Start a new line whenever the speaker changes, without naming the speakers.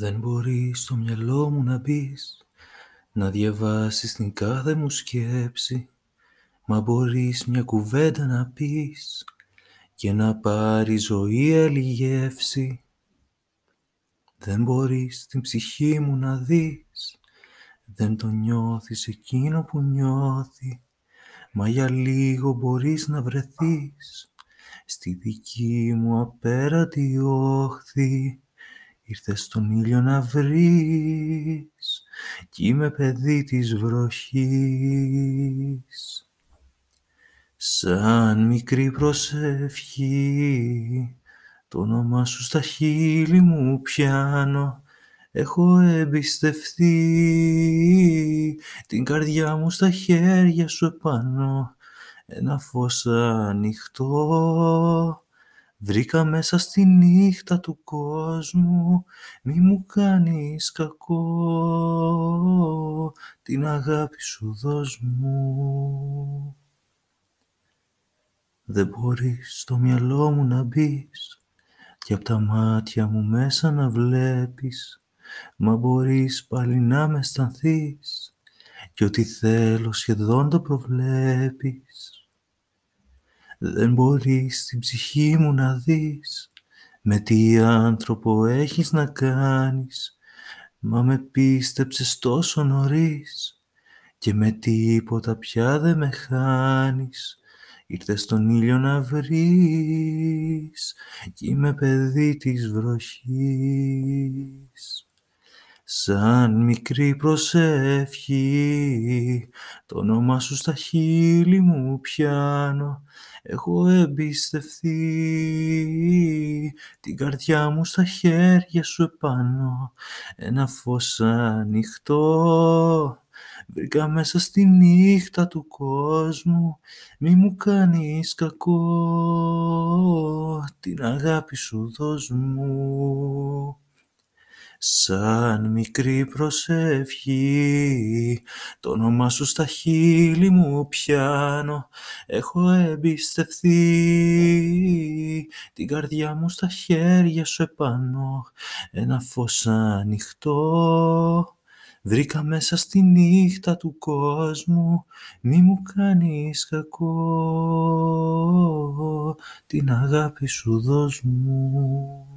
Δεν μπορείς στο μυαλό μου να μπεις να διαβάσεις την κάθε μου σκέψη. Μα μπορείς μια κουβέντα να πεις και να πάρει ζωή άλλη γεύση. Δεν μπορείς την ψυχή μου να δεις δεν το νιώθεις εκείνο που νιώθει. Μα για λίγο μπορείς να βρεθείς Στη δική μου απέραντη όχθη Ήρθες στον ήλιο να βρεις Κι είμαι παιδί της βροχής. Σαν μικρή προσευχή Το όνομά σου στα χείλη μου πιάνω. Έχω εμπιστευτεί την καρδιά μου στα χέρια σου επάνω. Ένα φως ανοιχτό βρήκα μέσα στη νύχτα του κόσμου μη μου κάνεις κακό. Την αγάπη σου δώσ' μου. Δεν μπορείς στο μυαλό μου να μπεις και απ' τα μάτια μου μέσα να βλέπεις. Μα μπορείς πάλι να με αισθανθείς Κι ό,τι θέλω σχεδόν το προβλέπεις Δεν μπορείς την ψυχή μου να δεις Με τι άνθρωπο έχεις να κάνεις. Μα με πίστεψες τόσο νωρίς Και με τίποτα πια δεν με χάνεις. Ήρθες στον ήλιο να βρεις Κι είμαι παιδί της βροχής. Σαν μικρή προσευχή το όνομά σου στα χείλη μου πιάνω έχω εμπιστευτεί την καρδιά μου στα χέρια σου επάνω. Ένα φως ανοιχτό βρήκα μέσα στη νύχτα του κόσμου. Μη μου κάνεις κακό την αγάπη σου δώσ' μου Σαν μικρή προσευχή το όνομά σου στα χείλη μου πιάνω. Έχω εμπιστευτεί την καρδιά μου στα χέρια σου επάνω. Ένα φως ανοιχτό βρήκα μέσα στη νύχτα του κόσμου. Μη μου κάνεις κακό την αγάπη σου δώσ' μου